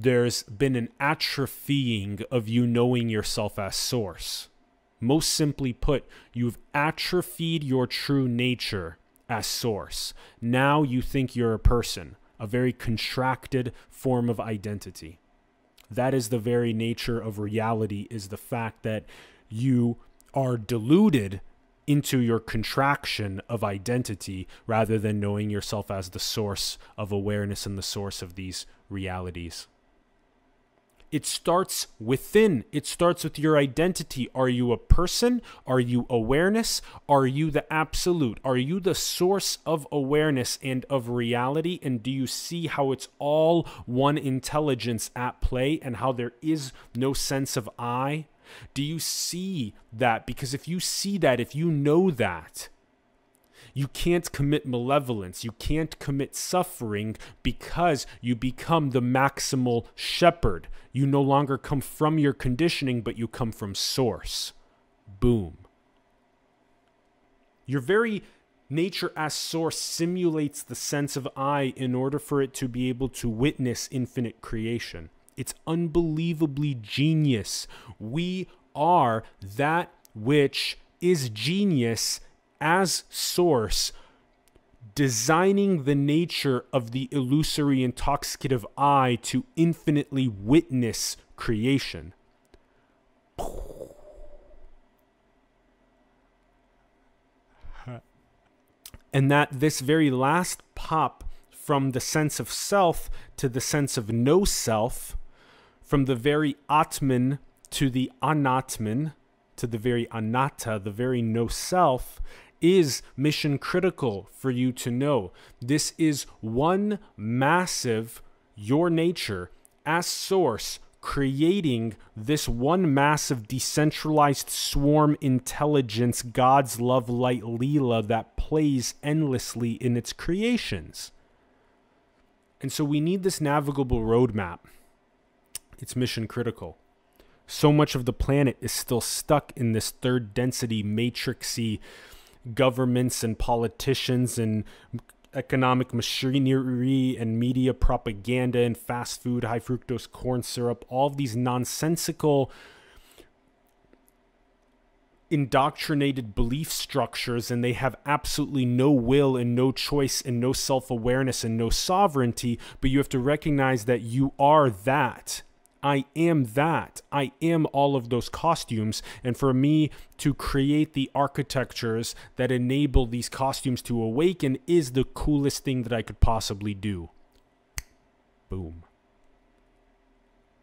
there's been an atrophying of you knowing yourself as source. Most simply put, you've atrophied your true nature as source. Now you think you're a person, a very contracted form of identity. That is the very nature of reality, is the fact that you are deluded into your contraction of identity rather than knowing yourself as the source of awareness and the source of these realities. It starts within. It starts with your identity. Are you a person? Are you awareness? Are you the absolute? Are you the source of awareness and of reality? And do you see how it's all one intelligence at play and how there is no sense of I? Do you see that? Because if you see that, if you know that, you can't commit malevolence. You can't commit suffering because you become the maximal shepherd. You no longer come from your conditioning, but you come from source. Boom. Your very nature as source simulates the sense of I in order for it to be able to witness infinite creation. It's unbelievably genius. We are that which is genius as source, designing the nature of the illusory intoxicative I to infinitely witness creation. And that this very last pop from the sense of self to the sense of no self from the very Atman to the Anatman, to the very Anatta, the very no self, is mission critical for you to know. This is one massive, your nature as source, creating this one massive decentralized swarm intelligence, God's love light Leela that plays endlessly in its creations. And so we need this navigable roadmap it's mission critical. So much of the planet is still stuck in this third density matrixy governments and politicians and economic machinery and media propaganda and fast food, high fructose corn syrup, all of these nonsensical indoctrinated belief structures and they have absolutely no will and no choice and no self awareness and no sovereignty. But you have to recognize that you are that. I am that. I am all of those costumes. And for me to create the architectures that enable these costumes to awaken is the coolest thing that I could possibly do. Boom.